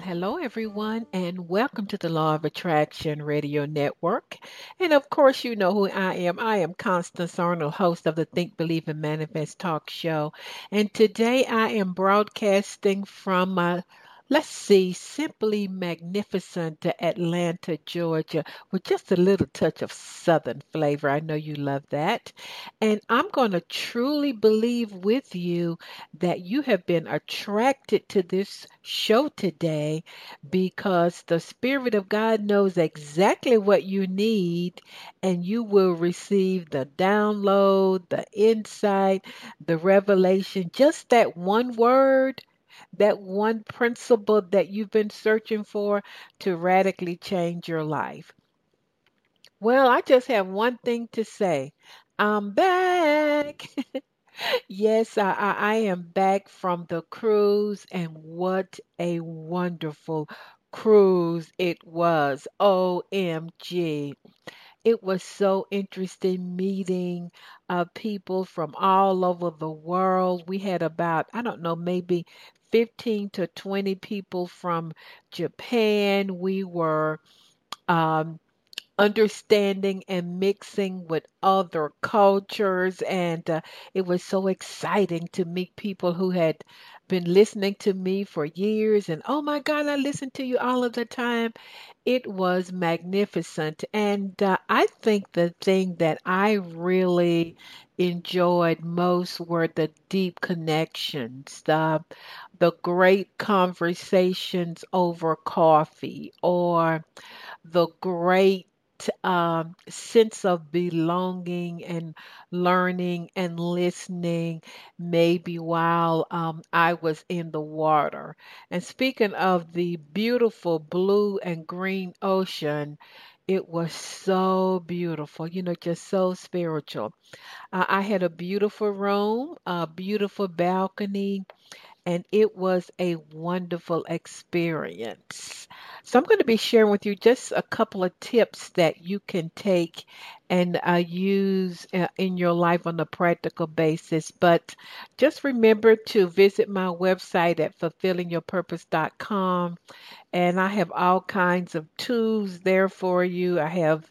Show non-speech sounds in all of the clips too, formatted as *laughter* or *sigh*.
Hello, everyone, and welcome to the Law of Attraction Radio Network. And of course, you know who I am. I am Constance Arnold, host of the Think, Believe, and Manifest talk show. And today I am broadcasting from my Let's see, Simply Magnificent Atlanta, Georgia, with just a little touch of Southern flavor. I know you love that. And I'm going to truly believe with you that you have been attracted to this show today because the Spirit of God knows exactly what you need, and you will receive the download, the insight, the revelation. Just that one word that one principle that you've been searching for to radically change your life? Well, I just have one thing to say. I'm back. *laughs* yes, I, I, am back from the cruise, and what a wonderful cruise it was. OMG. It was so interesting meeting uh, people from all over the world. We had about, I don't know, maybe 15 to 20 people from Japan. We were um, understanding and mixing with other cultures, and uh, it was so exciting to meet people who had been listening to me for years and oh my god i listen to you all of the time. It was magnificent and uh, i think the thing that i really enjoyed most were the deep connections the the great conversations over coffee or the great um, sense of belonging and learning and listening, maybe while um, I was in the water. And speaking of the beautiful blue and green ocean, it was so beautiful, you know, just so spiritual. Uh, I had a beautiful room, a beautiful balcony, and it was a wonderful experience. So, I'm going to be sharing with you just a couple of tips that you can take and uh, use uh, in your life on a practical basis. But just remember to visit my website at fulfillingyourpurpose.com, and I have all kinds of tools there for you. I have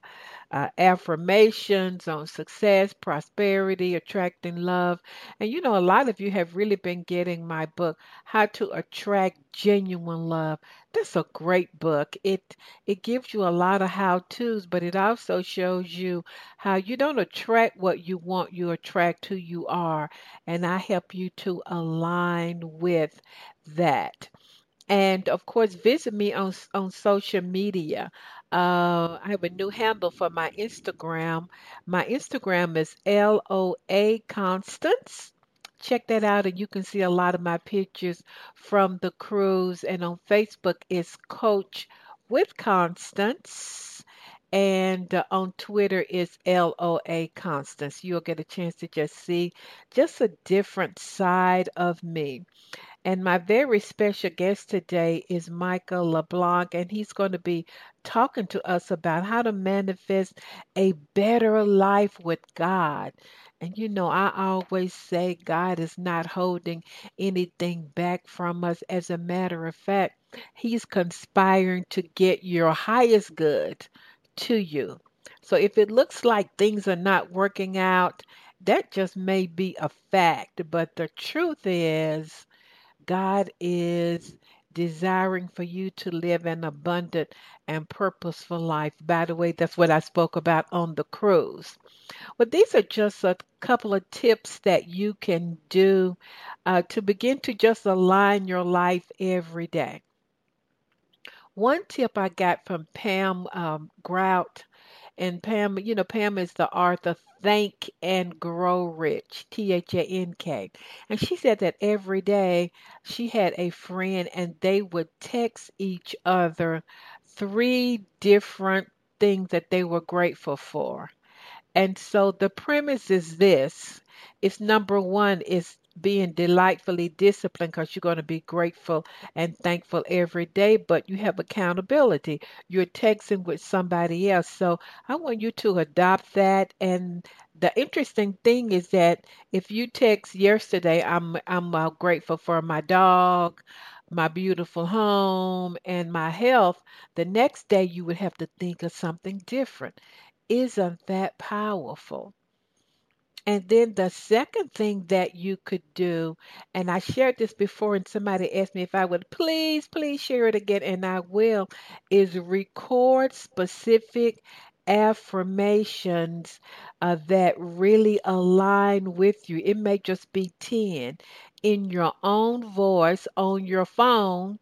uh, affirmations on success, prosperity, attracting love. And you know, a lot of you have really been getting my book, How to Attract Genuine Love. That's a great book. It it gives you a lot of how-tos, but it also shows you how you don't attract what you want, you attract who you are. And I help you to align with that. And of course, visit me on on social media. Uh, I have a new handle for my Instagram. My Instagram is LOA Constance. Check that out, and you can see a lot of my pictures from the cruise. And on Facebook, it's Coach with Constance. And uh, on Twitter, it's LOA Constance. You'll get a chance to just see just a different side of me. And my very special guest today is Michael LeBlanc, and he's going to be talking to us about how to manifest a better life with God. And you know, I always say God is not holding anything back from us. As a matter of fact, He's conspiring to get your highest good to you. So if it looks like things are not working out, that just may be a fact. But the truth is, God is desiring for you to live an abundant and purposeful life. By the way, that's what I spoke about on the cruise. Well, these are just a couple of tips that you can do uh, to begin to just align your life every day. One tip I got from Pam um, Grout and Pam, you know, Pam is the author Thank and Grow Rich, T H A N K. And she said that every day she had a friend and they would text each other three different things that they were grateful for. And so the premise is this. It's number one is being delightfully disciplined because you're going to be grateful and thankful every day, but you have accountability. You're texting with somebody else. So I want you to adopt that. And the interesting thing is that if you text yesterday, I'm I'm uh, grateful for my dog, my beautiful home, and my health. The next day you would have to think of something different. Isn't that powerful? And then the second thing that you could do, and I shared this before, and somebody asked me if I would please, please share it again, and I will, is record specific affirmations uh, that really align with you. It may just be 10 in your own voice on your phone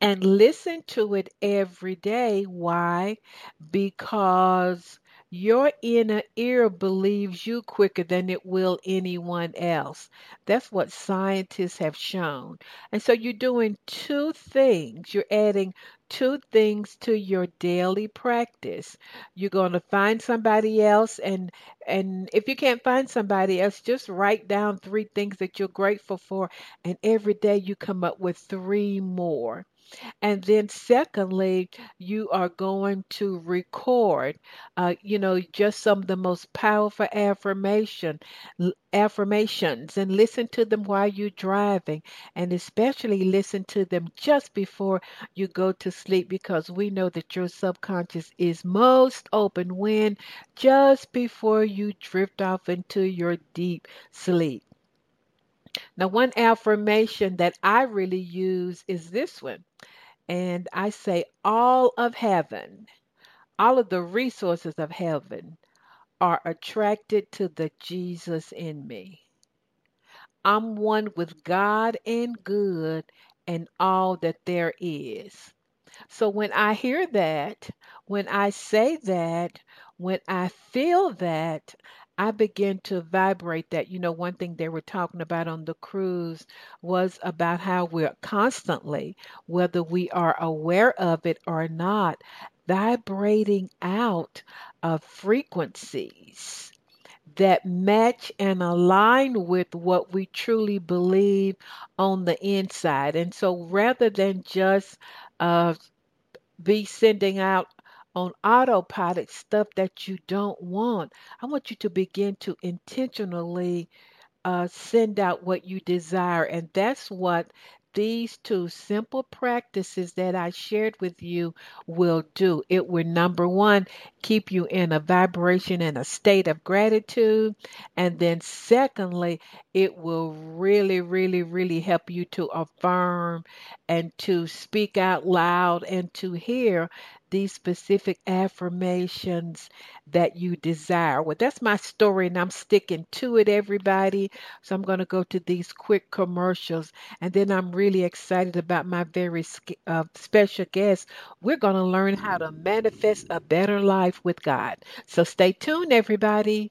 and listen to it every day. Why? Because your inner ear believes you quicker than it will anyone else. That's what scientists have shown. And so you're doing two things. You're adding two things to your daily practice. You're going to find somebody else and and if you can't find somebody else, just write down three things that you're grateful for and every day you come up with three more. And then, secondly, you are going to record, uh, you know, just some of the most powerful affirmation affirmations and listen to them while you're driving, and especially listen to them just before you go to sleep because we know that your subconscious is most open when just before you drift off into your deep sleep. Now, one affirmation that I really use is this one. And I say, all of heaven, all of the resources of heaven are attracted to the Jesus in me. I'm one with God and good and all that there is. So when I hear that, when I say that, when I feel that, I begin to vibrate that. You know, one thing they were talking about on the cruise was about how we're constantly, whether we are aware of it or not, vibrating out of frequencies that match and align with what we truly believe on the inside. And so rather than just uh, be sending out on autopilot stuff that you don't want. I want you to begin to intentionally uh, send out what you desire. And that's what these two simple practices that I shared with you will do. It will, number one, keep you in a vibration and a state of gratitude. And then, secondly, it will really, really, really help you to affirm and to speak out loud and to hear these specific affirmations that you desire. Well, that's my story, and I'm sticking to it, everybody. So I'm going to go to these quick commercials, and then I'm really excited about my very uh, special guest. We're going to learn how to manifest a better life with God. So stay tuned, everybody.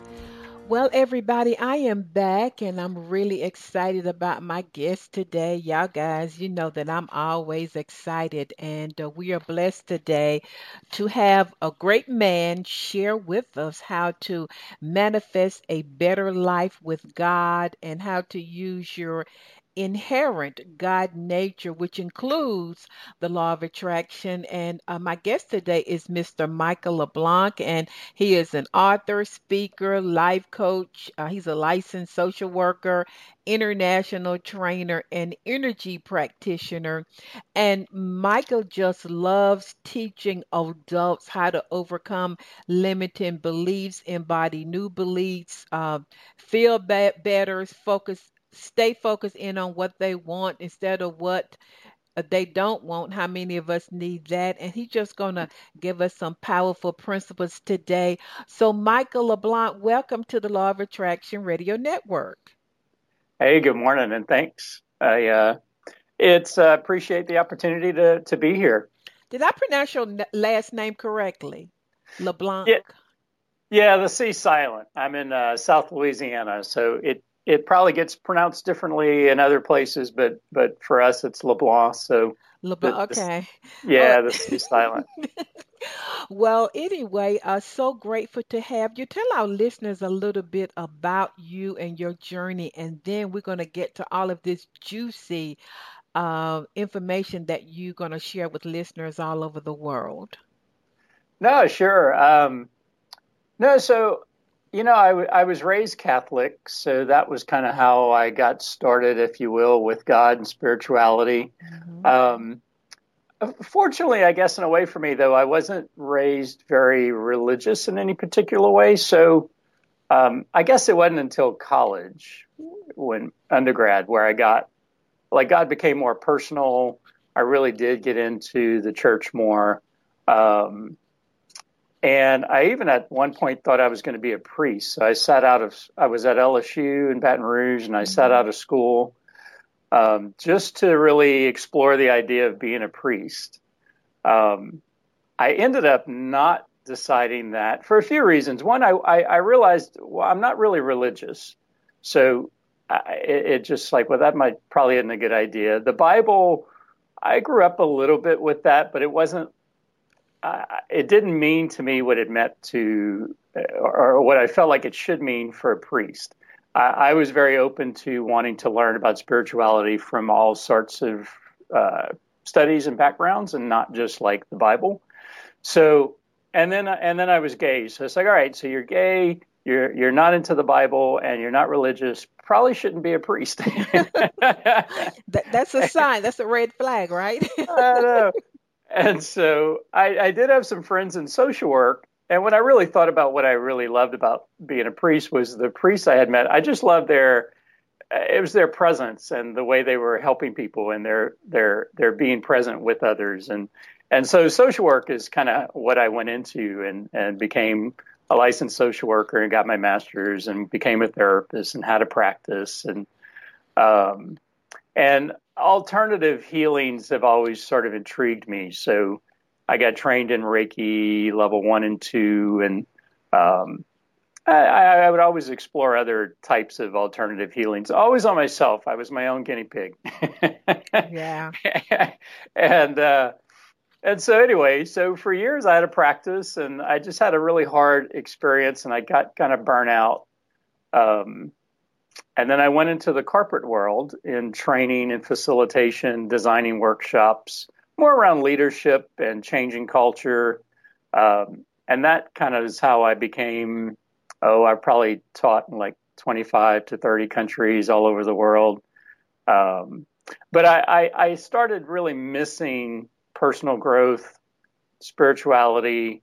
Well, everybody, I am back and I'm really excited about my guest today. Y'all guys, you know that I'm always excited, and uh, we are blessed today to have a great man share with us how to manifest a better life with God and how to use your inherent God nature, which includes the law of attraction. And uh, my guest today is Mr. Michael LeBlanc, and he is an author, speaker, life coach. Uh, he's a licensed social worker, international trainer, and energy practitioner. And Michael just loves teaching adults how to overcome limiting beliefs, embody new beliefs, uh, feel be- better, focus stay focused in on what they want instead of what uh, they don't want. How many of us need that? And he's just going to give us some powerful principles today. So, Michael LeBlanc, welcome to the Law of Attraction Radio Network. Hey, good morning, and thanks. I uh, it's uh, appreciate the opportunity to to be here. Did I pronounce your last name correctly, LeBlanc? Yeah, yeah, the C silent. I'm in uh, South Louisiana, so it it probably gets pronounced differently in other places, but but for us it's LeBlanc. So LeBlanc, the, okay. The, yeah, oh. the C silent. *laughs* well, anyway, uh, so grateful to have you. Tell our listeners a little bit about you and your journey, and then we're going to get to all of this juicy uh, information that you're going to share with listeners all over the world. No, sure. Um, no, so you know, I, w- I was raised Catholic, so that was kind of how I got started, if you will, with God and spirituality. Mm-hmm. Um, fortunately, I guess in a way for me, though, I wasn't raised very religious in any particular way. So um, I guess it wasn't until college, when undergrad, where I got like God became more personal. I really did get into the church more. Um, and I even at one point thought I was going to be a priest. So I sat out of, I was at LSU in Baton Rouge and I mm-hmm. sat out of school um, just to really explore the idea of being a priest. Um, I ended up not deciding that for a few reasons. One, I, I, I realized, well, I'm not really religious. So I, it, it just like, well, that might probably isn't a good idea. The Bible, I grew up a little bit with that, but it wasn't uh, it didn't mean to me what it meant to, or, or, what I felt like it should mean for a priest. I, I, was very open to wanting to learn about spirituality from all sorts of uh, studies and backgrounds, and not just like the Bible. So, and then and then I was gay. So it's like, all right, so you're gay, you're you're not into the Bible, and you're not religious. Probably shouldn't be a priest. *laughs* that, that's a sign. That's a red flag, right? *laughs* I know and so I, I did have some friends in social work. And when I really thought about what I really loved about being a priest was the priests I had met. I just loved their it was their presence and the way they were helping people and their their their being present with others and and so social work is kind of what I went into and and became a licensed social worker and got my master's and became a therapist and had a practice and um and alternative healings have always sort of intrigued me. So I got trained in Reiki level one and two, and um, I, I, would always explore other types of alternative healings. Always on myself. I was my own guinea pig. yeah. *laughs* and uh, and so anyway, so for years I had a practice, and I just had a really hard experience, and I got kind of burnt out. Um, and then I went into the corporate world in training and facilitation, designing workshops, more around leadership and changing culture. Um, and that kind of is how I became, oh, I probably taught in like 25 to 30 countries all over the world. Um, but I, I, I, started really missing personal growth, spirituality.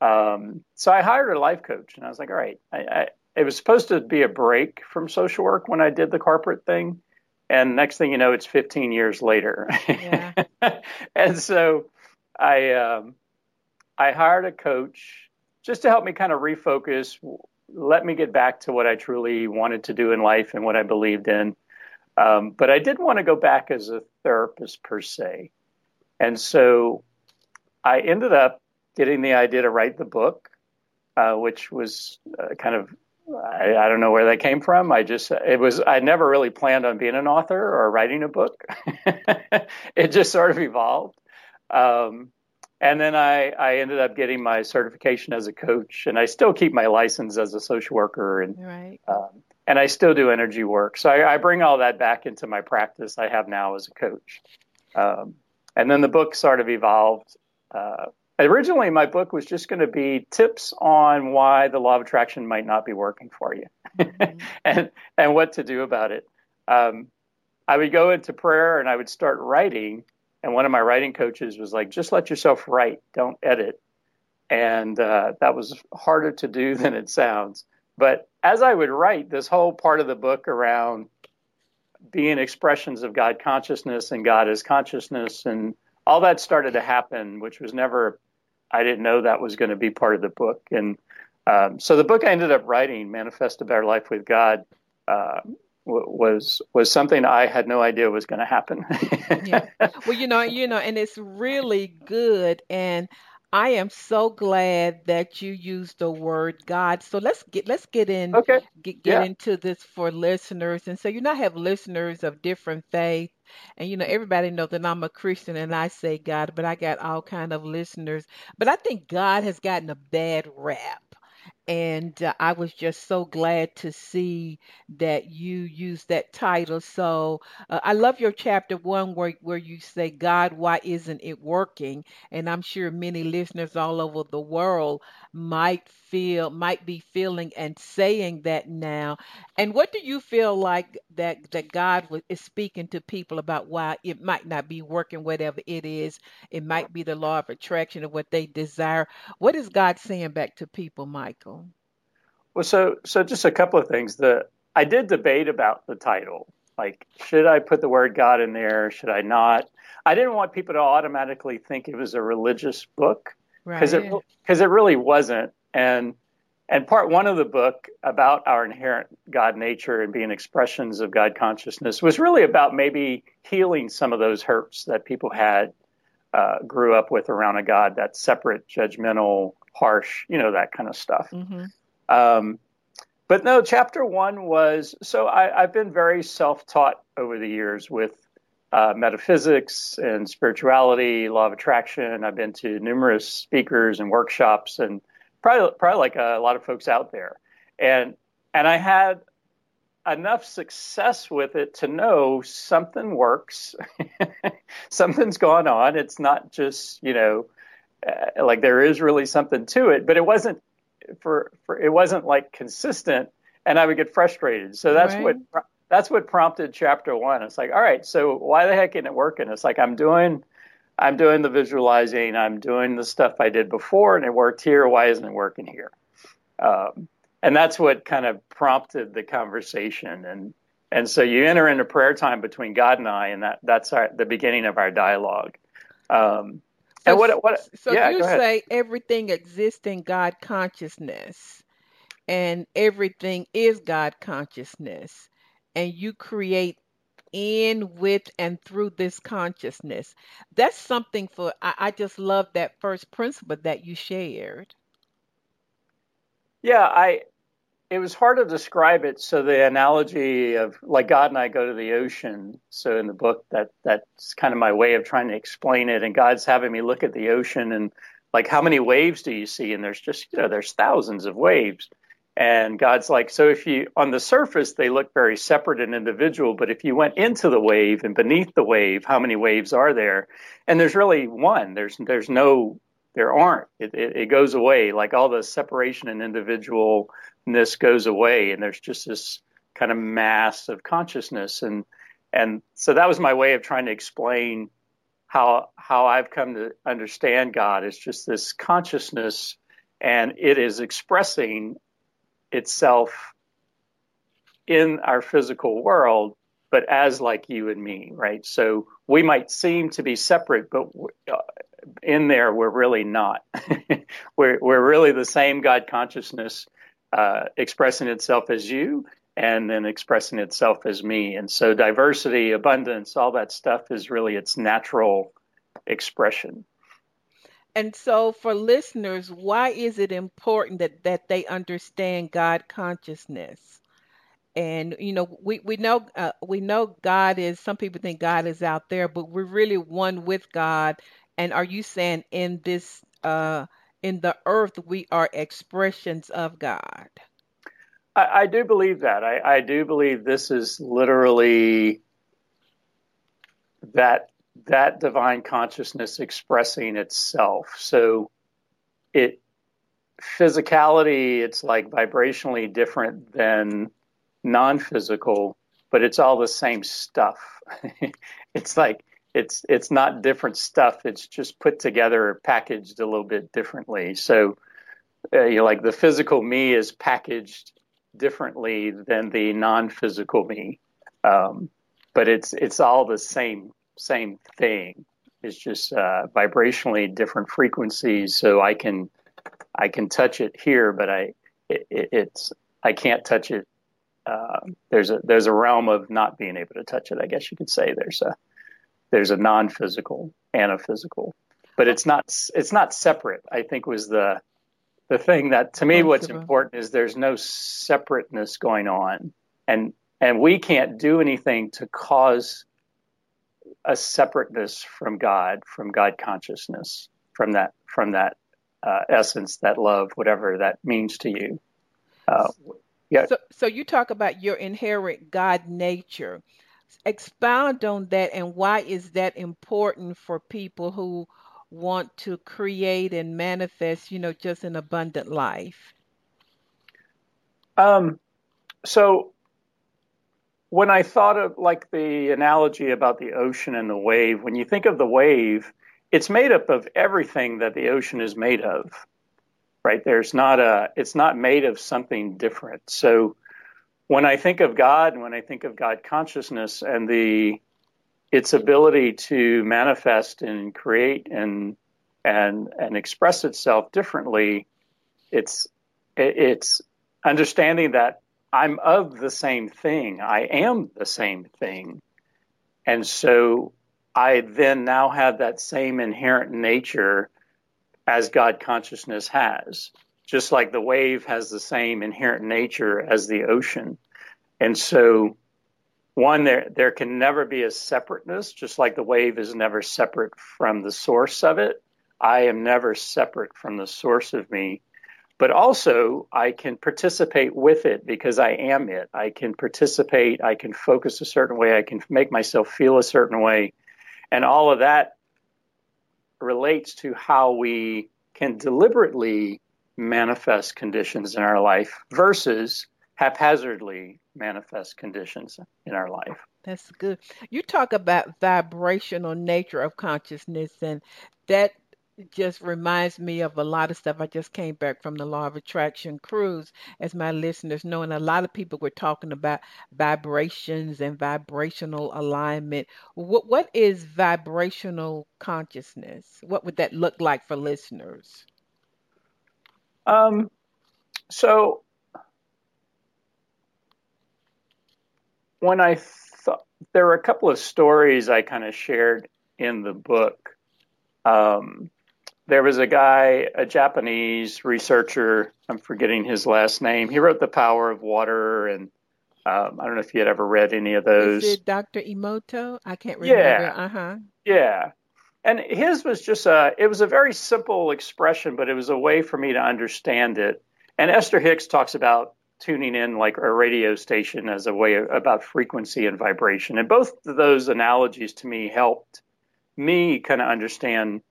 Um, so I hired a life coach and I was like, all right, I, it was supposed to be a break from social work when I did the corporate thing. And next thing you know, it's 15 years later. Yeah. *laughs* and so I, um, I hired a coach just to help me kind of refocus, let me get back to what I truly wanted to do in life and what I believed in. Um, but I didn't want to go back as a therapist per se. And so I ended up getting the idea to write the book, uh, which was uh, kind of I, I, don't know where that came from. I just it was I never really planned on being an author or writing a book. *laughs* it just sort of evolved. Um, and then I, I ended up getting my certification as a coach, and I still keep my license as a social worker. And right. um, and I still do energy work. So I, I, bring all that back into my practice I have now as a coach. Um, and then the book sort of evolved. Uh, originally, my book was just going to be tips on why the law of attraction might not be working for you, mm-hmm. *laughs* and and what to do about it. Um, I would go into prayer and I would start writing, and one of my writing coaches was like, "Just let yourself write, don't edit." And uh, that was harder to do *laughs* than it sounds. But as I would write this whole part of the book around being expressions of God consciousness and God as consciousness and all that started to happen, which was never, I didn't know that was going to be part of the book. And um, so the book I ended up writing, Manifest a Better Life with God, uh, was was something I had no idea was going to happen. *laughs* yeah. Well, you know, you know, and it's really good. And I am so glad that you used the word God. So let's get let's get in okay. get, get yeah. into this for listeners. And so you know I have listeners of different faiths. And you know everybody knows that I'm a Christian and I say God, but I got all kind of listeners. But I think God has gotten a bad rap and uh, I was just so glad to see that you use that title. So uh, I love your chapter one where where you say, "God, why isn't it working?" And I'm sure many listeners all over the world might feel might be feeling and saying that now. And what do you feel like that that God is speaking to people about why it might not be working, whatever it is? It might be the law of attraction of what they desire. What is God saying back to people, Michael? Well, so so just a couple of things. The I did debate about the title. Like, should I put the word God in there? Should I not? I didn't want people to automatically think it was a religious book because right. it because it really wasn't. And and part one of the book about our inherent God nature and being expressions of God consciousness was really about maybe healing some of those hurts that people had uh, grew up with around a God that's separate, judgmental, harsh, you know, that kind of stuff. Mm-hmm. Um, but no, chapter one was so I, have been very self taught over the years with uh, metaphysics and spirituality, law of attraction. I've been to numerous speakers and workshops, and probably probably like a lot of folks out there, and and I had enough success with it to know something works, *laughs* something's going on. It's not just you know uh, like there is really something to it, but it wasn't for, for it wasn't like consistent, and I would get frustrated. So that's right. what that's what prompted chapter one. It's like, all right, so why the heck isn't it working? It's like I'm doing I'm doing the visualizing, I'm doing the stuff I did before, and it worked here. Why isn't it working here? Um, and that's what kind of prompted the conversation. And and so you enter into prayer time between God and I, and that that's our, the beginning of our dialogue. Um, so, what, what, so yeah, you say everything exists in God consciousness, and everything is God consciousness, and you create in, with, and through this consciousness. That's something for, I, I just love that first principle that you shared. Yeah, I, it was hard to describe it. So the analogy of like God and I go to the ocean. So in the book, that that's kind of my way of trying to explain it. And God's having me look at the ocean and like how many waves do you see? And there's just you know there's thousands of waves. And God's like, so if you on the surface they look very separate and individual, but if you went into the wave and beneath the wave, how many waves are there? And there's really one. There's there's no there aren't. It, it, it goes away. Like all the separation and individualness goes away, and there's just this kind of mass of consciousness. And and so that was my way of trying to explain how how I've come to understand God is just this consciousness, and it is expressing itself in our physical world, but as like you and me, right? So we might seem to be separate, but uh, in there, we're really not. *laughs* we're, we're really the same God consciousness uh, expressing itself as you and then expressing itself as me. And so diversity, abundance, all that stuff is really its natural expression. And so for listeners, why is it important that, that they understand God consciousness? And you know, we we know uh, we know God is. Some people think God is out there, but we're really one with God and are you saying in this uh in the earth we are expressions of God? I, I do believe that. I, I do believe this is literally that that divine consciousness expressing itself. So it physicality, it's like vibrationally different than non-physical, but it's all the same stuff. *laughs* it's like it's it's not different stuff. It's just put together, packaged a little bit differently. So, uh, you know, like the physical me is packaged differently than the non-physical me, um, but it's it's all the same same thing. It's just uh, vibrationally different frequencies. So I can I can touch it here, but I it, it's I can't touch it. Uh, there's a there's a realm of not being able to touch it. I guess you could say there's a there's a non-physical and a physical, but it's not it's not separate. I think was the the thing that to me what's important is there's no separateness going on, and and we can't do anything to cause a separateness from God, from God consciousness, from that from that uh, essence, that love, whatever that means to you. Uh, yeah. So, so you talk about your inherent God nature. Expound on that, and why is that important for people who want to create and manifest, you know, just an abundant life? Um, so when I thought of like the analogy about the ocean and the wave, when you think of the wave, it's made up of everything that the ocean is made of. Right? There's not a it's not made of something different. So when I think of God and when I think of God consciousness and the its ability to manifest and create and and and express itself differently, it's it's understanding that I'm of the same thing. I am the same thing. And so I then now have that same inherent nature as God consciousness has, just like the wave has the same inherent nature as the ocean. And so, one, there, there can never be a separateness, just like the wave is never separate from the source of it. I am never separate from the source of me. But also, I can participate with it because I am it. I can participate, I can focus a certain way, I can make myself feel a certain way and all of that relates to how we can deliberately manifest conditions in our life versus haphazardly manifest conditions in our life. That's good. You talk about vibrational nature of consciousness, and that just reminds me of a lot of stuff. I just came back from the Law of Attraction cruise, as my listeners know, and a lot of people were talking about vibrations and vibrational alignment. What what is vibrational consciousness? What would that look like for listeners? Um, so when I thought there were a couple of stories I kind of shared in the book. Um, there was a guy, a Japanese researcher. I'm forgetting his last name. He wrote The Power of Water, and um, I don't know if you had ever read any of those. Is it Dr. Emoto? I can't remember. Yeah. Uh huh. Yeah. And his was just a, it was a very simple expression, but it was a way for me to understand it. And Esther Hicks talks about tuning in like a radio station as a way of, about frequency and vibration. And both of those analogies to me helped me kind of understand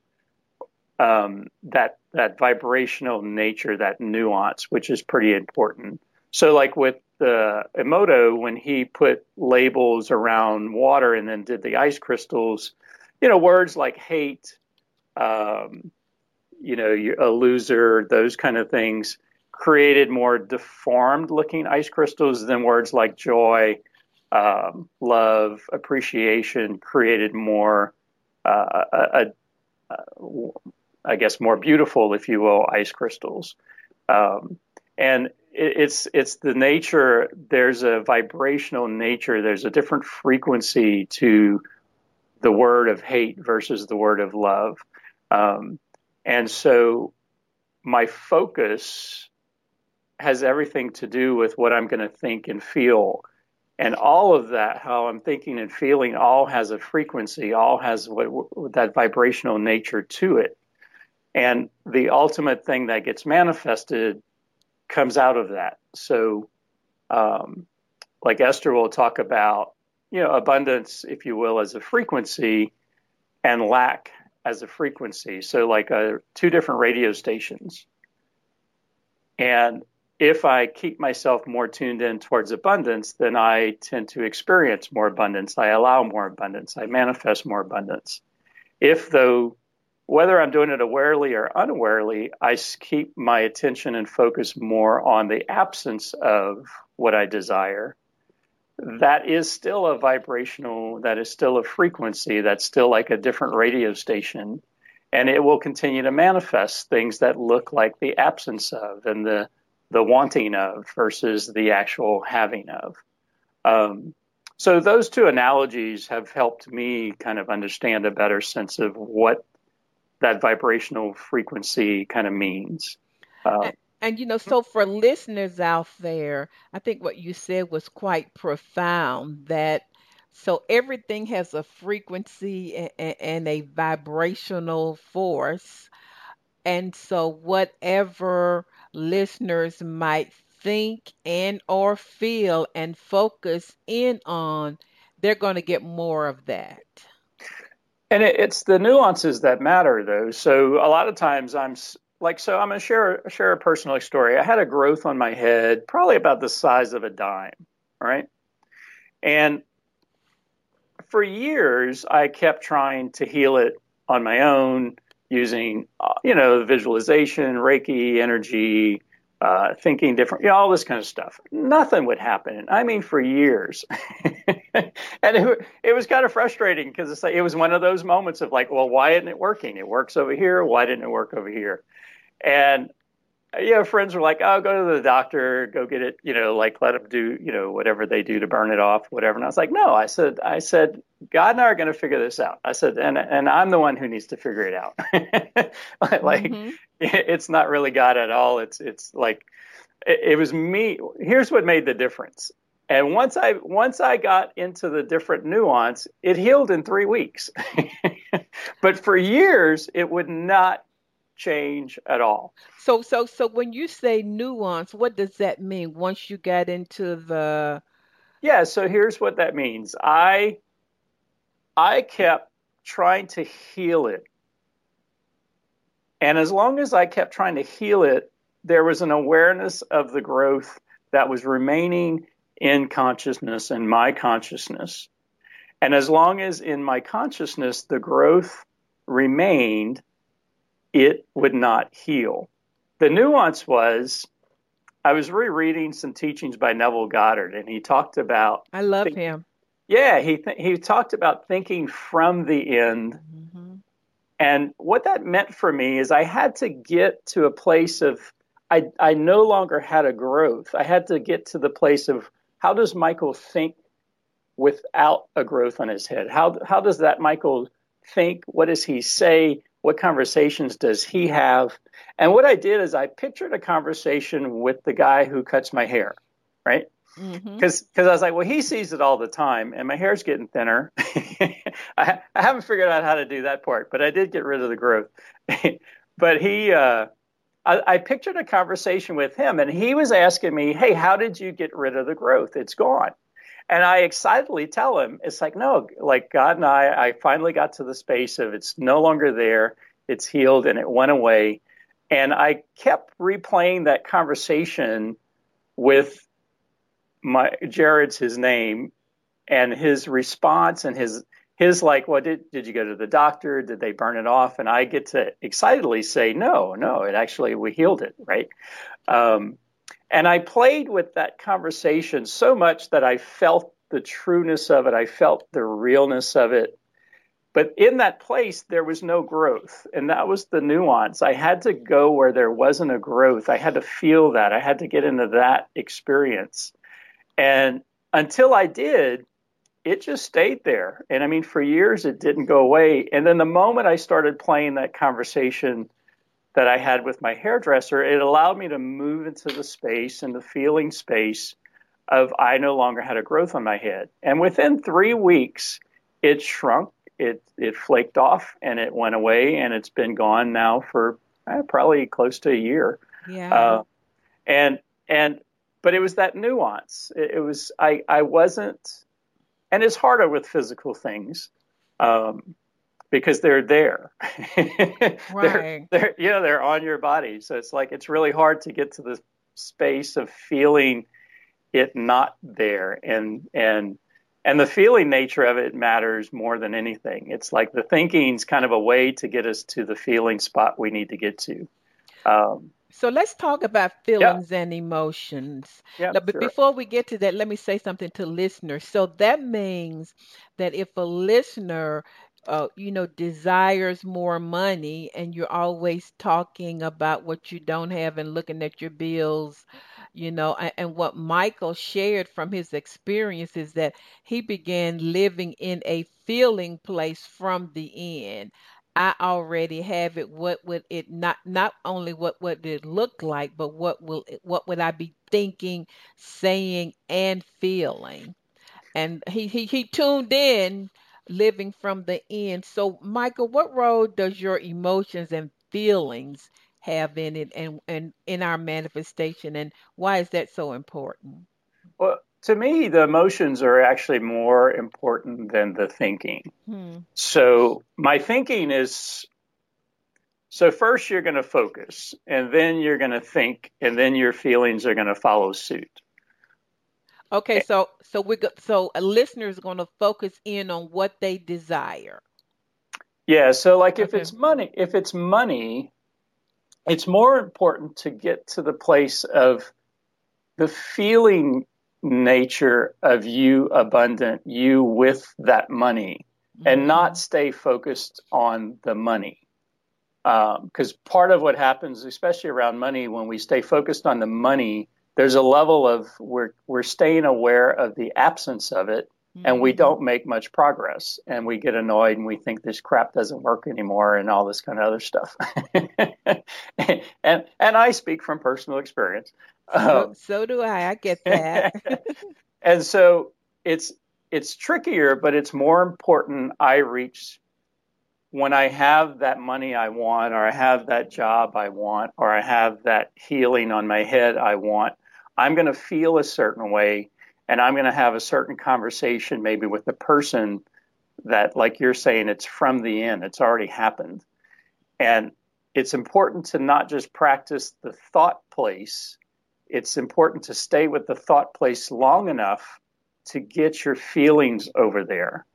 um, that that vibrational nature, that nuance, which is pretty important. So, like with the Emoto, when he put labels around water and then did the ice crystals, you know, words like hate, um, you know, a loser, those kind of things created more deformed looking ice crystals than words like joy, um, love, appreciation created more uh, a, a, I guess, more beautiful, if you will, ice crystals. Um, and it, it's it's the nature. There's a vibrational nature. There's a different frequency to the word of hate versus the word of love. Um, and so my focus has everything to do with what I'm going to think and feel. And all of that, how I'm thinking and feeling, all has a frequency, all has what, that vibrational nature to it. And the ultimate thing that gets manifested comes out of that. So um, like Esther will talk about, you know, abundance, if you will, as a frequency and lack as a frequency. So, like uh, two different radio stations. And if I keep myself more tuned in towards abundance, then I tend to experience more abundance. I allow more abundance. I manifest more abundance. If, though, whether I'm doing it awarely or unawarely, I keep my attention and focus more on the absence of what I desire, that is still a vibrational, that is still a frequency, that's still like a different radio station. And it will continue to manifest things that look like the absence of and the, the wanting of versus the actual having of. Um, so those two analogies have helped me kind of understand a better sense of what that vibrational frequency kind of means. Uh, and you know, mm-hmm. so for listeners out there, I think what you said was quite profound that so everything has a frequency and, and a vibrational force. And so whatever listeners might think and or feel and focus in on, they're going to get more of that. And it's the nuances that matter, though. So a lot of times I'm like so I'm gonna share share a personal story. I had a growth on my head, probably about the size of a dime, right? And for years, I kept trying to heal it on my own using, uh, you know, visualization, Reiki, energy, uh, thinking different, you know, all this kind of stuff. Nothing would happen. I mean, for years. *laughs* and it, it was kind of frustrating because it's like, it was one of those moments of like, well, why isn't it working? It works over here. Why didn't it work over here? And you know, friends were like, "Oh, go to the doctor, go get it." You know, like let them do, you know, whatever they do to burn it off, whatever. And I was like, "No," I said, "I said God and I are going to figure this out." I said, "And and I'm the one who needs to figure it out." *laughs* like, mm-hmm. it's not really God at all. It's it's like it, it was me. Here's what made the difference. And once I once I got into the different nuance, it healed in three weeks. *laughs* but for years, it would not change at all. So so so when you say nuance, what does that mean once you get into the Yeah, so here's what that means. I I kept trying to heal it. And as long as I kept trying to heal it, there was an awareness of the growth that was remaining in consciousness and my consciousness. And as long as in my consciousness the growth remained, it would not heal. The nuance was I was rereading some teachings by Neville Goddard, and he talked about. I love think, him. Yeah, he th- he talked about thinking from the end, mm-hmm. and what that meant for me is I had to get to a place of I I no longer had a growth. I had to get to the place of how does Michael think without a growth on his head? How how does that Michael think? What does he say? What conversations does he have? And what I did is I pictured a conversation with the guy who cuts my hair, right? Because mm-hmm. because I was like, well, he sees it all the time, and my hair's getting thinner. *laughs* I, I haven't figured out how to do that part, but I did get rid of the growth. *laughs* but he, uh, I, I pictured a conversation with him, and he was asking me, "Hey, how did you get rid of the growth? It's gone." And I excitedly tell him, it's like, no, like God and I, I finally got to the space of it's no longer there, it's healed, and it went away. And I kept replaying that conversation with my Jared's his name and his response and his his like, well, did did you go to the doctor? Did they burn it off? And I get to excitedly say, no, no, it actually we healed it, right? Um, and I played with that conversation so much that I felt the trueness of it. I felt the realness of it. But in that place, there was no growth. And that was the nuance. I had to go where there wasn't a growth. I had to feel that. I had to get into that experience. And until I did, it just stayed there. And I mean, for years, it didn't go away. And then the moment I started playing that conversation that I had with my hairdresser, it allowed me to move into the space and the feeling space of I no longer had a growth on my head. And within three weeks, it shrunk, it it flaked off, and it went away, and it's been gone now for eh, probably close to a year. Yeah. Uh, and and but it was that nuance. It, it, was I I wasn't, and it's harder with physical things. Um, because they're there. *laughs* right. they're, they're, you know, they're on your body. So it's like, it's really hard to get to the space of feeling it not there. And, and, and the feeling nature of it matters more than anything. It's like the thinking's kind of a way to get us to the feeling spot we need to get to. Um, so let's talk about feelings yeah. and emotions. Yeah, now, but sure. before we get to that, let me say something to listeners. So that means that if a listener uh, you know, desires more money and you're always talking about what you don't have and looking at your bills, you know, and, and what Michael shared from his experience is that he began living in a feeling place from the end. I already have it. What would it not not only what would it look like, but what will what would I be thinking, saying, and feeling? And he he, he tuned in living from the end. So, Michael, what role does your emotions and feelings have in it and, and in our manifestation, and why is that so important? Well, to me, the emotions are actually more important than the thinking. Hmm. So, my thinking is so first you're going to focus, and then you're going to think, and then your feelings are going to follow suit. Okay, so so we go, so a listener is going to focus in on what they desire. Yeah, so like if okay. it's money, if it's money, it's more important to get to the place of the feeling nature of you abundant, you with that money, mm-hmm. and not stay focused on the money. Because um, part of what happens, especially around money, when we stay focused on the money, there's a level of we're we're staying aware of the absence of it mm-hmm. and we mm-hmm. don't make much progress and we get annoyed and we think this crap doesn't work anymore and all this kind of other stuff *laughs* and and I speak from personal experience so, um, so do I I get *laughs* that and so it's it's trickier but it's more important I reach when I have that money I want, or I have that job I want, or I have that healing on my head I want, I'm going to feel a certain way and I'm going to have a certain conversation maybe with the person that, like you're saying, it's from the end, it's already happened. And it's important to not just practice the thought place, it's important to stay with the thought place long enough to get your feelings over there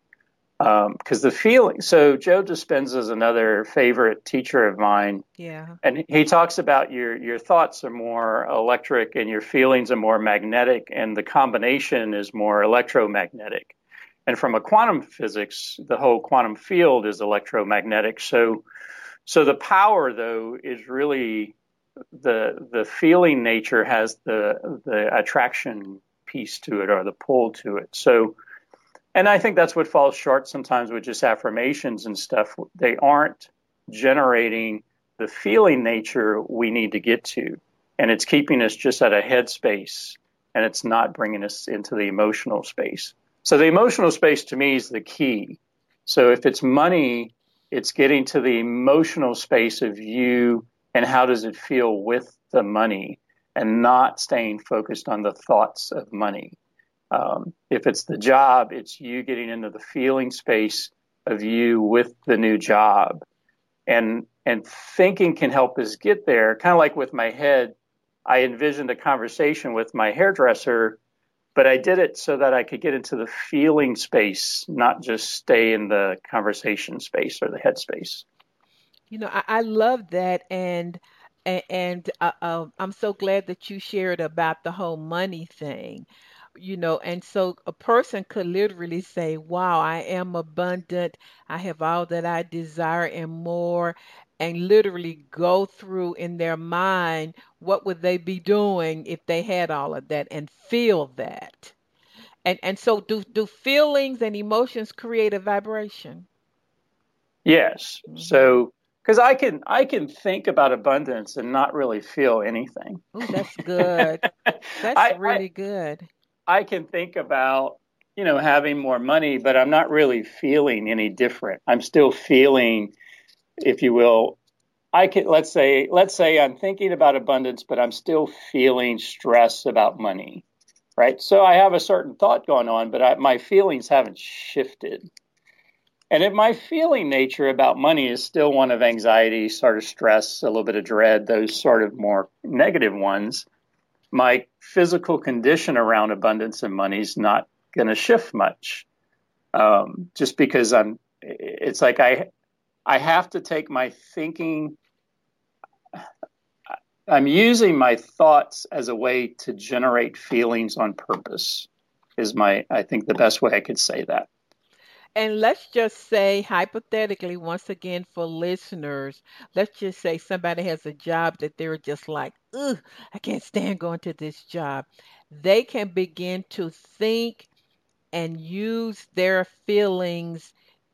because um, the feeling. So Joe Dispenza is another favorite teacher of mine. Yeah, and he talks about your your thoughts are more electric and your feelings are more magnetic, and the combination is more electromagnetic. And from a quantum physics, the whole quantum field is electromagnetic. So, so the power though is really the the feeling nature has the the attraction piece to it or the pull to it. So and I think that's what falls short sometimes with just affirmations and stuff. They aren't generating the feeling nature we need to get to. And it's keeping us just at a headspace and it's not bringing us into the emotional space. So the emotional space to me is the key. So if it's money, it's getting to the emotional space of you and how does it feel with the money and not staying focused on the thoughts of money. Um, if it's the job, it's you getting into the feeling space of you with the new job. And, and thinking can help us get there. Kind of like with my head, I envisioned a conversation with my hairdresser, but I did it so that I could get into the feeling space, not just stay in the conversation space or the head space. You know, I, I love that. And, and, and uh, uh, I'm so glad that you shared about the whole money thing you know, and so a person could literally say, Wow, I am abundant. I have all that I desire and more. And literally go through in their mind what would they be doing if they had all of that and feel that. And and so do do feelings and emotions create a vibration? Yes. Mm-hmm. So because I can I can think about abundance and not really feel anything. Oh, that's good. *laughs* That's I, really I, good. I can think about, you know, having more money, but I'm not really feeling any different. I'm still feeling, if you will, I can let's say let's say I'm thinking about abundance, but I'm still feeling stress about money, right? So I have a certain thought going on, but I, my feelings haven't shifted. And if my feeling nature about money is still one of anxiety, sort of stress, a little bit of dread, those sort of more negative ones, my physical condition around abundance and money is not going to shift much. Um, just because I'm, it's like I, I have to take my thinking. I'm using my thoughts as a way to generate feelings on purpose. Is my, I think, the best way I could say that. And let's just say, hypothetically, once again, for listeners, let's just say somebody has a job that they're just like, ugh, I can't stand going to this job. They can begin to think and use their feelings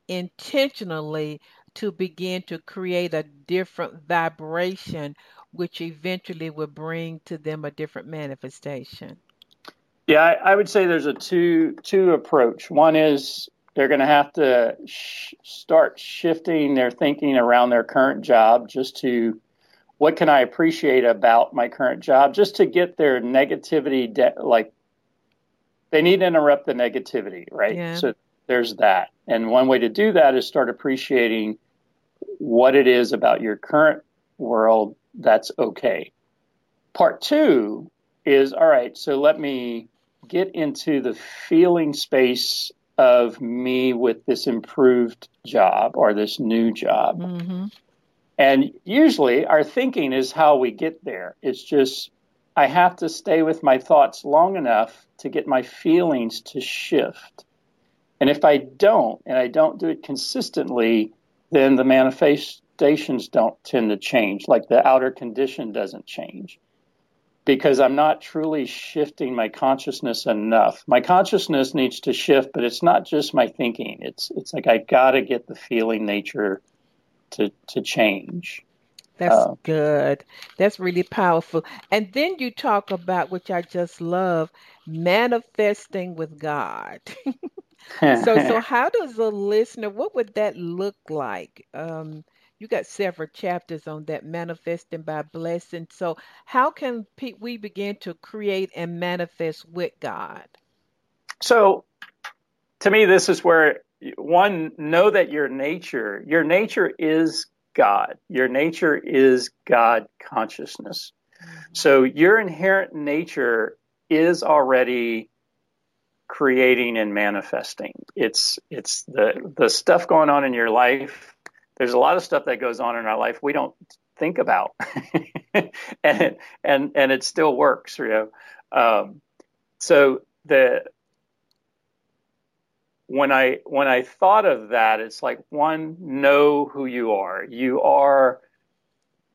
intentionally to begin to create a different vibration, which eventually will bring to them a different manifestation. Yeah, I, I would say there's a two two approach. One is they're going to have to sh- start shifting their thinking around their current job just to what can I appreciate about my current job just to get their negativity de- like they need to interrupt the negativity, right? Yeah. So there's that. And one way to do that is start appreciating what it is about your current world that's okay. Part 2 is all right, so let me get into the feeling space of me with this improved job or this new job. Mm-hmm. And usually our thinking is how we get there. It's just, I have to stay with my thoughts long enough to get my feelings to shift. And if I don't, and I don't do it consistently, then the manifestations don't tend to change, like the outer condition doesn't change because I'm not truly shifting my consciousness enough. My consciousness needs to shift, but it's not just my thinking. It's it's like I got to get the feeling nature to to change. That's uh, good. That's really powerful. And then you talk about which I just love, manifesting with God. *laughs* so so *laughs* how does a listener what would that look like? Um, you got several chapters on that manifesting by blessing. So, how can pe- we begin to create and manifest with God? So, to me, this is where one know that your nature, your nature is God. Your nature is God consciousness. So, your inherent nature is already creating and manifesting. It's it's the the stuff going on in your life there's a lot of stuff that goes on in our life we don't think about, *laughs* and and and it still works, you know. Um, so the when I when I thought of that, it's like one, know who you are. You are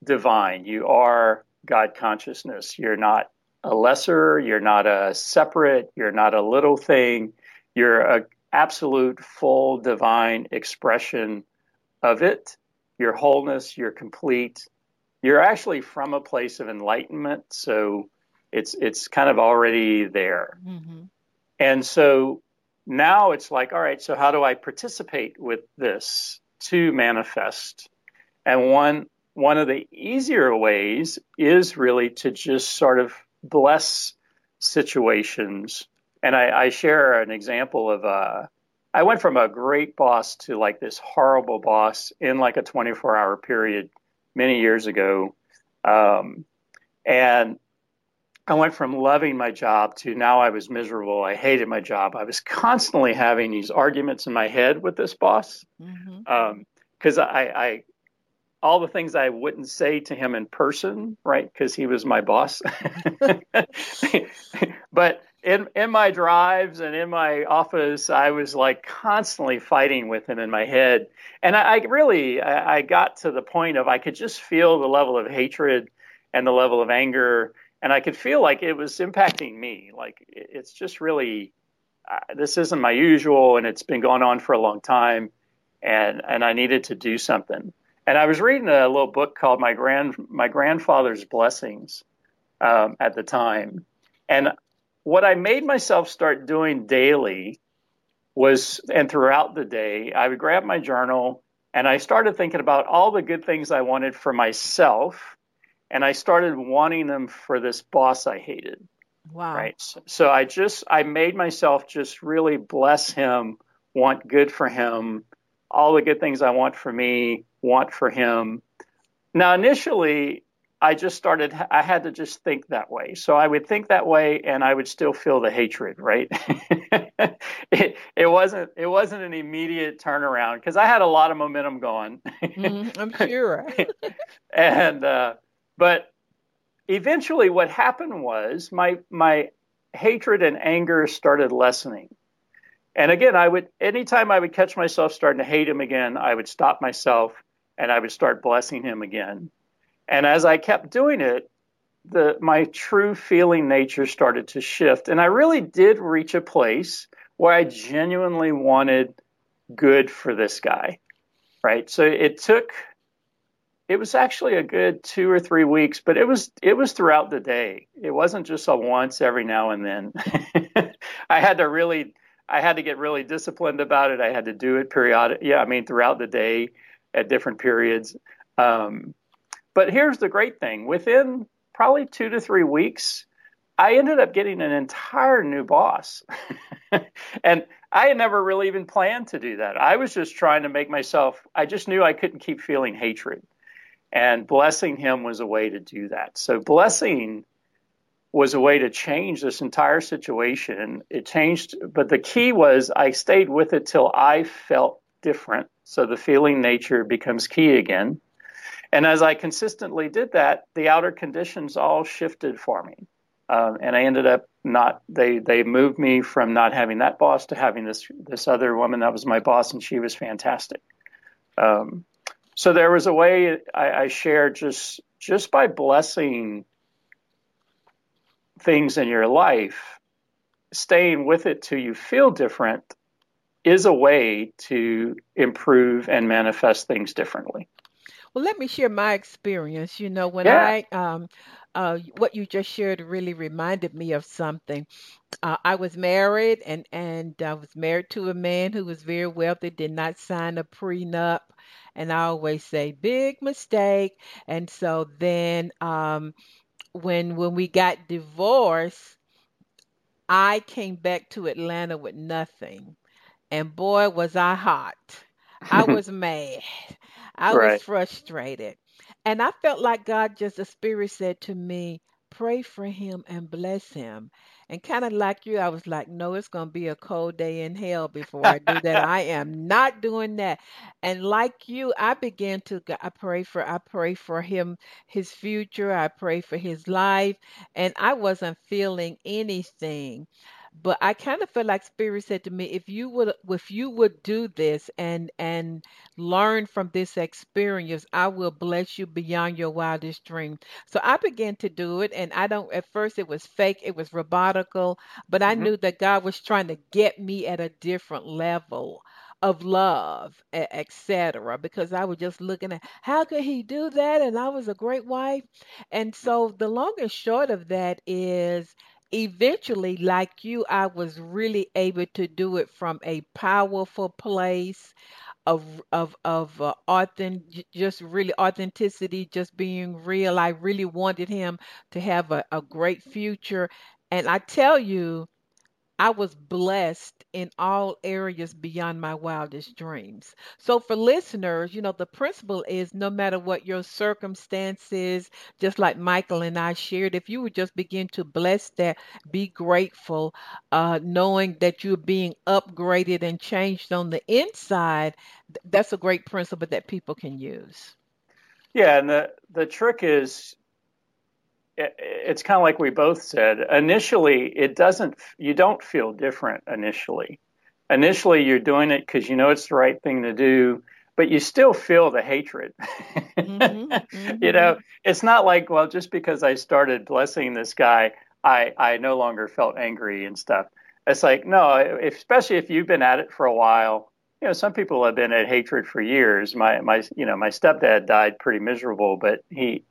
divine. You are God consciousness. You're not a lesser. You're not a separate. You're not a little thing. You're a absolute, full, divine expression of it, your wholeness, your complete. You're actually from a place of enlightenment, so it's it's kind of already there. Mm-hmm. And so now it's like, all right, so how do I participate with this to manifest? And one one of the easier ways is really to just sort of bless situations. And I, I share an example of uh, I went from a great boss to like this horrible boss in like a 24 hour period many years ago. Um, and I went from loving my job to now I was miserable. I hated my job. I was constantly having these arguments in my head with this boss because mm-hmm. um, I, I, all the things I wouldn't say to him in person, right? Because he was my boss. *laughs* *laughs* but in in my drives and in my office, I was like constantly fighting with him in my head, and I, I really I, I got to the point of I could just feel the level of hatred and the level of anger, and I could feel like it was impacting me. Like it's just really uh, this isn't my usual, and it's been going on for a long time, and and I needed to do something. And I was reading a little book called My Grand My Grandfather's Blessings um, at the time, and what I made myself start doing daily was, and throughout the day, I would grab my journal And I started thinking about all the good things I wanted for myself, and I started wanting them for this boss I hated. Wow. Right. So, so I just I made myself just really bless him, want good for him, all the good things I want for me, want for him. Now initially I just started I had to just think that way. So I would think that way and I would still feel the hatred, right? *laughs* it it wasn't it wasn't an immediate turnaround because I had a lot of momentum going. mm, I'm sure. *laughs* and uh, but eventually what happened was my my hatred and anger started lessening. And again, I would anytime I would catch myself starting to hate him again, I would stop myself and I would start blessing him again. And as I kept doing it, the my true feeling nature started to shift and I really did reach a place where I genuinely wanted good for this guy. Right? So it took it was actually a good two or three weeks, but it was it was throughout the day. It wasn't just a once every now and then. *laughs* I had to really I had to get really disciplined about it. I had to do it periodic. Yeah, I mean throughout the day at different periods. Um, but here's the great thing: within probably two to three weeks, I ended up getting an entire new boss. *laughs* and I had never really even planned to do that. I was just trying to make myself, I just knew I couldn't keep feeling hatred. And blessing him was a way to do that. So blessing was a way to change this entire situation. It changed, but the key was I stayed with it till I felt different. So the feeling nature becomes key again. And as I consistently did that, the outer conditions all shifted for me. Um, and I ended up not they they moved me from not having that boss to having this this other woman that was my boss, and she was fantastic. Um, so there was a way I, I shared just just by blessing things in your life, staying with it till you feel different is a way to improve and manifest things differently. Well, let me share my experience. You know, when Yeah. I um uh what you just shared really reminded me of something. Uh, I was married and and I was married to a man who was very wealthy, did not sign a prenup, and I always say big mistake. And so then um when when we got divorced, I came back to Atlanta with nothing. And boy, was I hot. I *laughs* was mad. I was frustrated. And I felt like God just, the Spirit said to me, pray for him and bless him. And kind of like you, I was like, no, it's going to be a cold day in hell before I do that. I *laughs* am not doing that. And like you, I began to, I pray for, I pray for him, his future. I pray for his life. And I wasn't feeling anything. But I kind of feel like Spirit said to me, if you would, if you would do this and and learn from this experience, I will bless you beyond your wildest dream. So I began to do it, and I don't. At first, it was fake, it was robotical, but I hmm knew that God was trying to get me at a different level of love, etc. Because I was just looking at how could He do that, and I was a great wife, and so the long and short of that is eventually, like you, I was really able to do it from a powerful place of of of uh, authentic, just really authenticity, just being real. I really wanted him to have a, a great future, and I tell you. I was blessed in all areas beyond my wildest dreams. So, for listeners, you know, the principle is no matter what your circumstances, just like Michael and I shared, if you would just begin to bless that, be grateful, uh, knowing that you're being upgraded and changed on the inside, th- that's a great principle that people can use. Yeah, and the the trick is it's kind of like we both said. Initially, it doesn't. You don't feel different initially. Initially, you're doing it because you know it's the right thing to do, but you still feel the hatred. hmm *laughs* you hmm know, it's not like well, just because I started blessing this guy, I I no longer felt angry and stuff. It's like no, especially if you've been at it for a while. You know, some people have been at hatred for years. My my you know my stepdad died pretty miserable, but he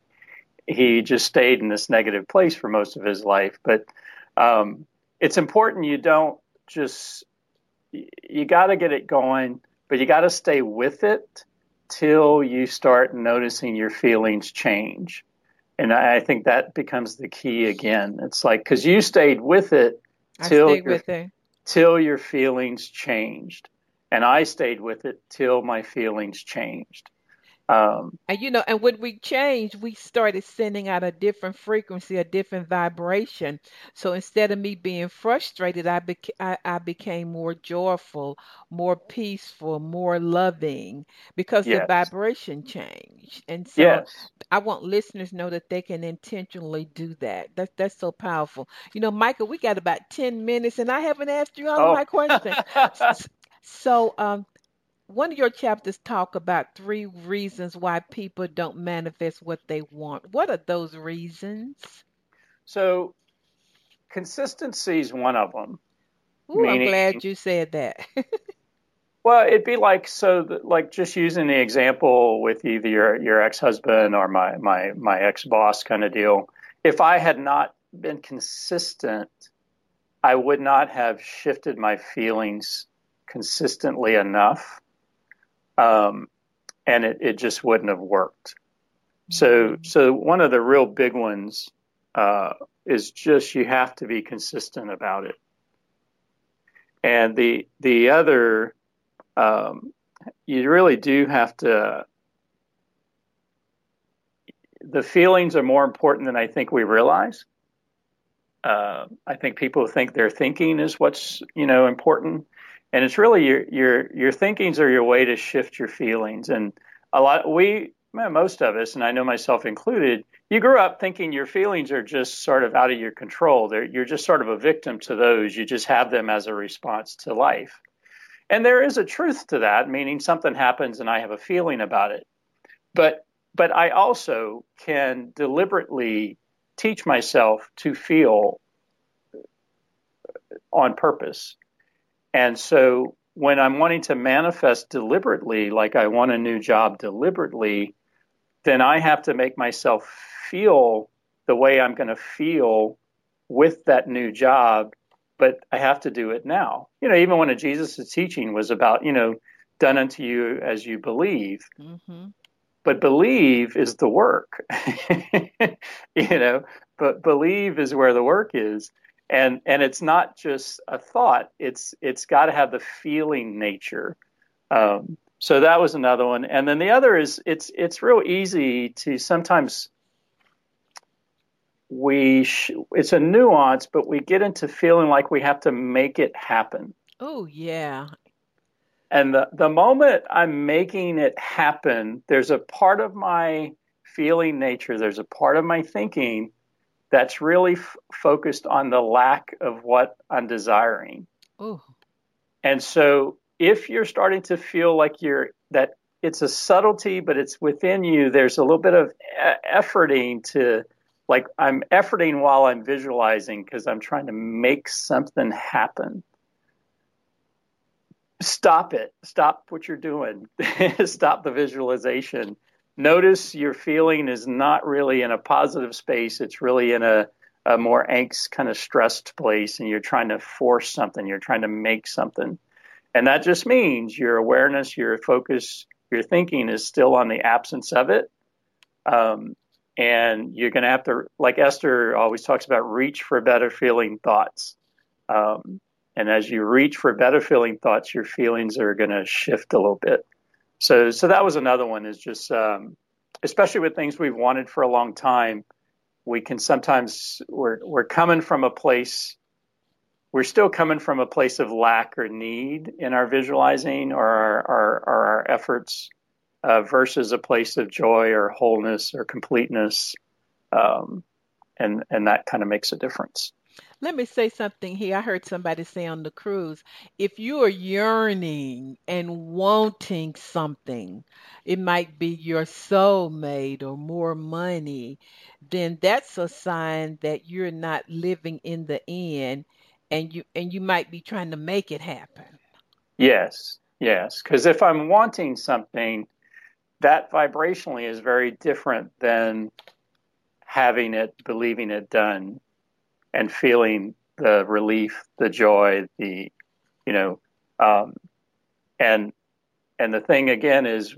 he just stayed in this negative place for most of his life. But um, it's important you don't just you got to get it going, but you got to stay with it till you start noticing your feelings change. And I think that becomes the key again. It's like, because you stayed with it till, your, with it. till your feelings changed. And I stayed with it till my feelings changed. Um, and you know, and when we changed, we started sending out a different frequency, a different vibration. So instead of me being frustrated, I, beca- I, I became more joyful, more peaceful, more loving because yes. the vibration changed. And so yes. I want listeners know that they can intentionally do that. That's that's so powerful. You know, Michael, we got about ten minutes, and I haven't asked you all oh. of my questions. *laughs* so um, one of your chapters talk about three reasons why people don't manifest what they want. What are those reasons? So, consistency is one of them. Ooh, meaning, I'm glad you said that. *laughs* well, it'd be like so, like just using the example with either your your ex husband or my my my ex boss kind of deal. If I had not been consistent, I would not have shifted my feelings consistently enough um, and it, it just wouldn't have worked. So, so one of the real big ones uh, is just you have to be consistent about it. And the the other, um, you really do have to. The feelings are more important than I think we realize. Uh, I think people think their thinking is what's you know important, and it's really your your your thinkings are your way to shift your feelings. And a lot we most of us, and I know myself included, you grew up thinking your feelings are just sort of out of your control. They're, you're just sort of a victim to those. You just have them as a response to life. And there is a truth to that, meaning something happens and I have a feeling about it. But but I also can deliberately teach myself to feel on purpose. And so when I'm wanting to manifest deliberately, like I want a new job deliberately, then I have to make myself feel the way I'm going to feel with that new job, but I have to do it now. You know, even when Jesus' teaching was about, you know, done unto you as you believe. Mm-hmm. But believe is the work, *laughs* you know, but believe is where the work is and and it's not just a thought it's it's got to have the feeling nature. Um, so that was another one. And then the other is it's it's real easy to sometimes we sh- it's a nuance but we get into feeling like we have to make it happen. Oh yeah. And the the moment i'm making it happen there's a part of my feeling nature there's a part of my thinking that's really f- focused on the lack of what I'm desiring. Ooh. And so if you're starting to feel like you're that it's a subtlety, but it's within you, there's a little bit of e- efforting to like I'm efforting while I'm visualizing because I'm trying to make something happen. Stop it. Stop what you're doing. *laughs* Stop the visualization notice your feeling is not really in a positive space. It's really in a, a more angst kind of stressed place, and you're trying to force something. You're trying to make something. And that just means your awareness, your focus, your thinking is still on the absence of it. Um, and you're going to have to, like Esther always talks about, reach for better feeling thoughts. Um, and as you reach for better feeling thoughts, your feelings are going to shift a little bit. So, so that was another one. Is just, um, especially with things we've wanted for a long time, we can sometimes we're we're coming from a place. We're still coming from a place of lack or need in our visualizing or our, our, our efforts uh, versus a place of joy or wholeness or completeness. Um, and, and that kind of makes a difference. Let me say something here. I heard somebody say on the cruise if you are yearning and wanting something, it might be your soulmate or more money, then that's a sign that you're not living in the end and you and you might be trying to make it happen. Yes. Yes, cuz if I'm wanting something that vibrationally is very different than having it, believing it done and feeling the relief, the joy, the you know, um, and and the thing again is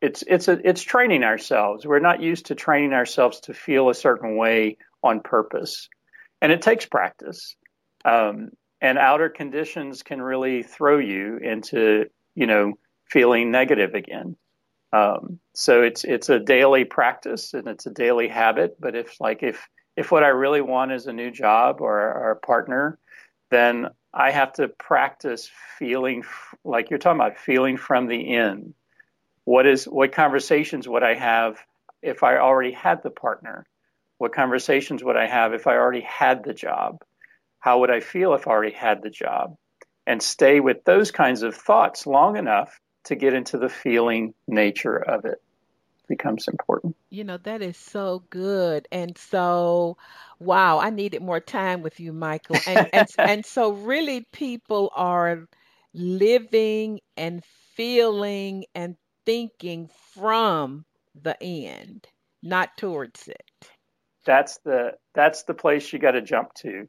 it's it's a it's training ourselves. We're not used to training ourselves to feel a certain way on purpose, and it takes practice. Um, and outer conditions can really throw you into you know feeling negative again. Um, so it's it's a daily practice and it's a daily habit. But if like if if what I really want is a new job or, or a partner, then I have to practice feeling like you're talking about feeling from the in. What is what conversations would I have if I already had the partner? What conversations would I have if I already had the job? How would I feel if I already had the job? And stay with those kinds of thoughts long enough to get into the feeling nature of it becomes important. You know, that is so good. And so, wow, I needed more time with you, Michael. And, and, and so, really, people are living and feeling and thinking from the end, not towards it. That's the that's the place you got to jump to.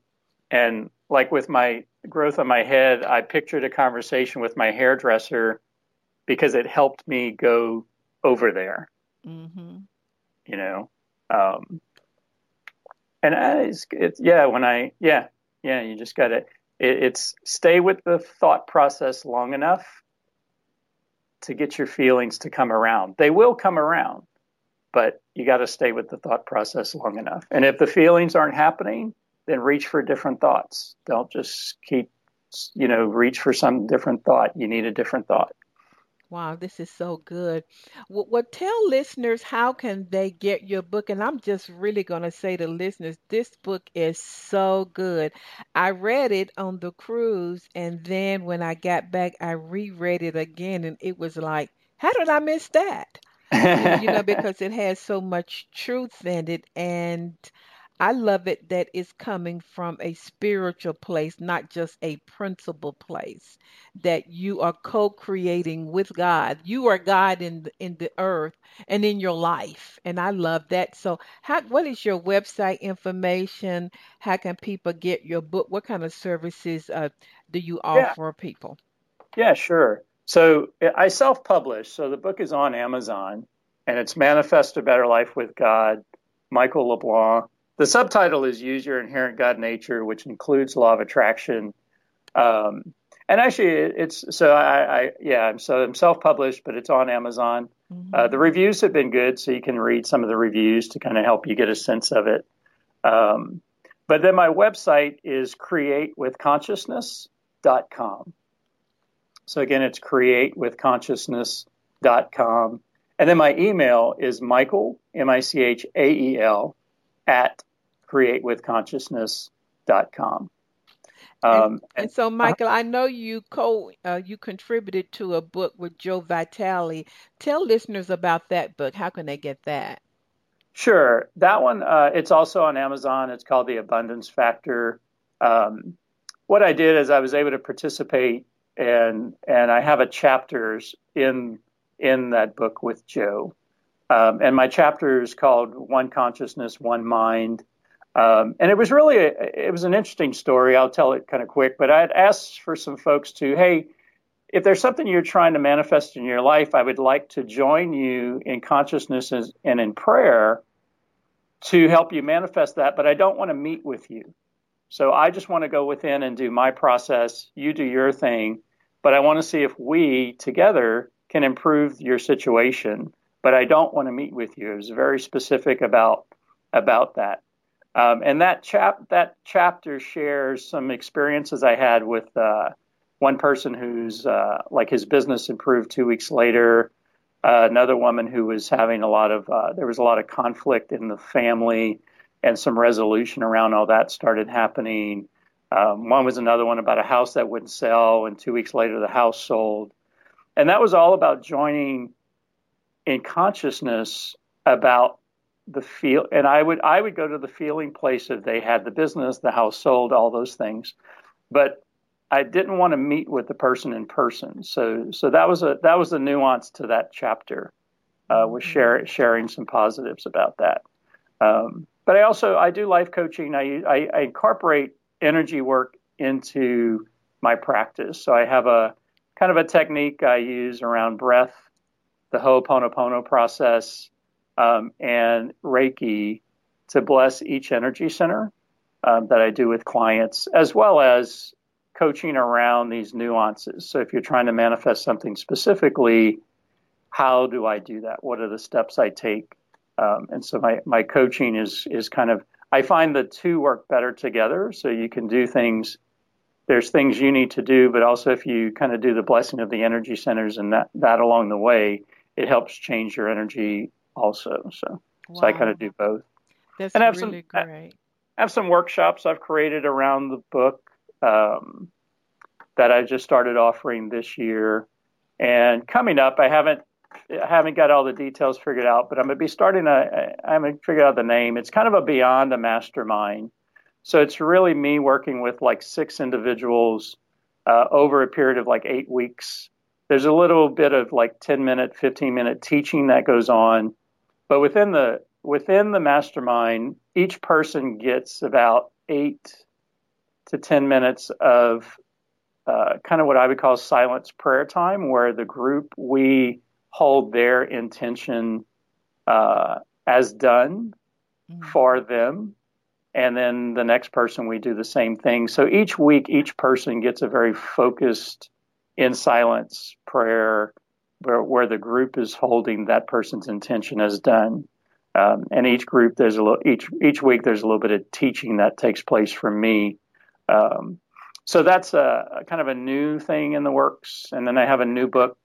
And like with my growth on my head, I pictured a conversation with my hairdresser because it helped me go over there. Mm-hmm. You know, um, and it's, it's yeah. When I yeah yeah, you just got to it, it's stay with the thought process long enough to get your feelings to come around. They will come around, but you got to stay with the thought process long enough. And if the feelings aren't happening, then reach for different thoughts. Don't just keep, you know, reach for some different thought. You need a different thought. Wow, this is so good. Well, well, tell listeners how can they get your book? And I'm just really going to say to listeners, this book is so good. I read it on the cruise, and then when I got back, I reread it again, and it was like, how did I miss that? *laughs* you know, because it has so much truth in it, and I love it that it's coming from a spiritual place, not just a principle place. That you are co-creating with God. You are God in the, in the earth and in your life, and I love that. So, how what is your website information? How can people get your book? What kind of services uh, do you offer yeah. people? Yeah, sure. So I self-publish. So the book is on Amazon, and it's Manifest a Better Life with God. Michael LeBlanc the subtitle is Use Your Inherent God Nature, which includes Law of Attraction. Um, and actually, it's so I, I yeah, so I'm self-published, but it's on Amazon. Mm-hmm. Uh, the reviews have been good, so you can read some of the reviews to kind of help you get a sense of it. Um, but then my website is createwithconsciousness.com. So again, it's createwithconsciousness.com. And then my email is Michael, M I C H A E L, at createwithconsciousness.com. Um, and, and, so, Michael, I know you co uh, you contributed to a book with Joe Vitale. Tell listeners about that book. How can they get that? Sure, that one. Uh, it's also on Amazon. It's called The Abundance Factor. Um, what I did is I was able to participate, and and I have a chapters in in that book with Joe, um, and my chapter is called One Consciousness, One Mind um, and it was really a, it was an interesting story. I'll tell it kind of quick, but I'd asked for some folks to, hey, if there's something you're trying to manifest in your life, I would like to join you in consciousness and in prayer to help you manifest that, but I don't want to meet with you. So I just want to go within and do my process. You do your thing, but I want to see if we together can improve your situation. But I don't want to meet with you. It was very specific about about that. Um, and that chap that chapter shares some experiences I had with uh, one person who's uh, like his business improved two weeks later. Uh, another woman who was having a lot of uh, there was a lot of conflict in the family, and some resolution around all that started happening. Um, one was another one about a house that wouldn't sell, and two weeks later the house sold. And that was all about joining in consciousness about the feel and I would I would go to the feeling place if they had the business, the house sold, all those things. But I didn't want to meet with the person in person. So so that was a that was a nuance to that chapter. Uh, was mm-hmm. share, sharing some positives about that. Um, but I also I do life coaching. I, I, I incorporate energy work into my practice. So I have a kind of a technique I use around breath, the the Ho'oponopono process, um, and Reiki to bless each energy center um, that I do with clients, as well as coaching around these nuances. So if you're trying to manifest something specifically, how do I do that? What are the steps I take? Um, and so my, my coaching is is kind of I find the two work better together. So you can do things. There's things you need to do, but also if you kind of do the blessing of the energy centers and that that along the way, it helps change your energy also. So wow. so I kind of do both. That's and I have really some, great. I have some workshops I've created around the book um, that I just started offering this year. And coming up, I haven't I haven't got all the details figured out, but I'm going to be starting a. I'm going to figure out the name. It's kind of a beyond a mastermind. So it's really me working with like six individuals uh, over a period of like eight weeks. There's a little bit of like 10 minute, 15 minute teaching that goes on, but within the within the mastermind, each person gets about eight to 10 minutes of uh, kind of what I would call silence prayer time, where the group we hold their intention uh, as done mm-hmm. for them. And then the next person, we do the same thing. So each week, each person gets a very focused in silence prayer where, where the group is holding that person's intention as done. Um, and each group, there's a little, each, each week, there's a little bit of teaching that takes place from me. Um, so that's a, a, kind of a new thing in the works. And then I have a new book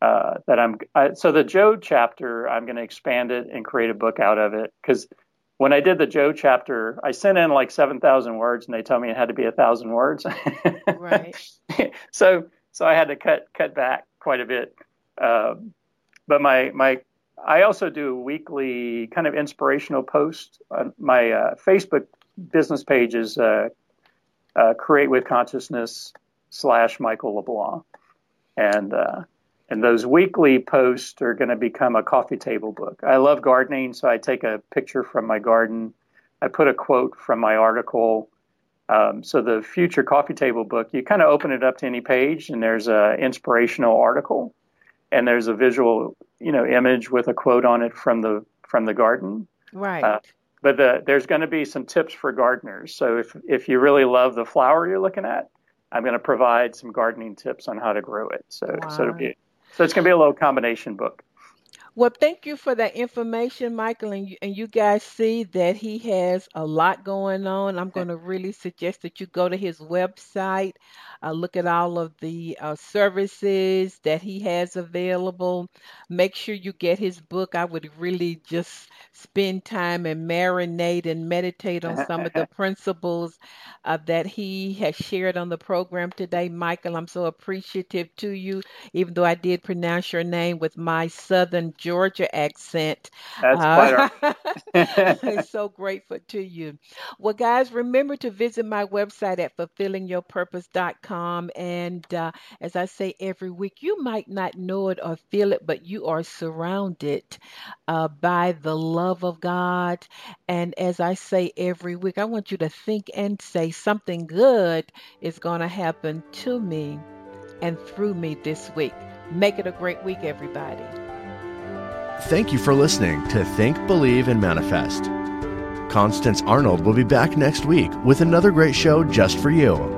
uh, that I'm I, so the Joe chapter I'm going to expand it and create a book out of it because when I did the Joe chapter I sent in like seven thousand words and they told me it had to be a thousand words. *laughs* right. so so I had to cut cut back quite a bit. Um, but my my I also do weekly kind of inspirational posts. on my uh, Facebook business page is uh, uh, Create with Consciousness slash Michael LeBlanc, and uh, and those weekly posts are going to become a coffee table book. I love gardening, so I take a picture from my garden. I put a quote from my article. Um, so the future coffee table book, you kind of open it up to any page, and there's an inspirational article, and there's a visual, you know, image with a quote on it from the from the garden. Right. Uh, but the, there's going to be some tips for gardeners. So if if you really love the flower you're looking at, I'm going to provide some gardening tips on how to grow it. So wow. so it'll be so it's going to be a little combination book. Well, thank you for that information, Michael. And you, and you guys see that he has a lot going on. I'm going to really suggest that you go to his website, uh, look at all of the uh, services that he has available. Make sure you get his book. I would really just spend time and marinate and meditate on some of the *laughs* principles uh, that he has shared on the program today. Michael, I'm so appreciative to you, even though I did pronounce your name with my Southern Georgia accent. That's uh, *laughs* I'm so grateful to you. Well, guys, remember to visit my website at fulfillingyourpurpose.com. And uh, as I say every week, you might not know it or feel it, but you are surrounded uh, by the love of God. And as I say every week, I want you to think and say something good is going to happen to me and through me this week. Make it a great week, everybody. Thank you for listening to Think, Believe, and Manifest. Constance Arnold will be back next week with another great show just for you.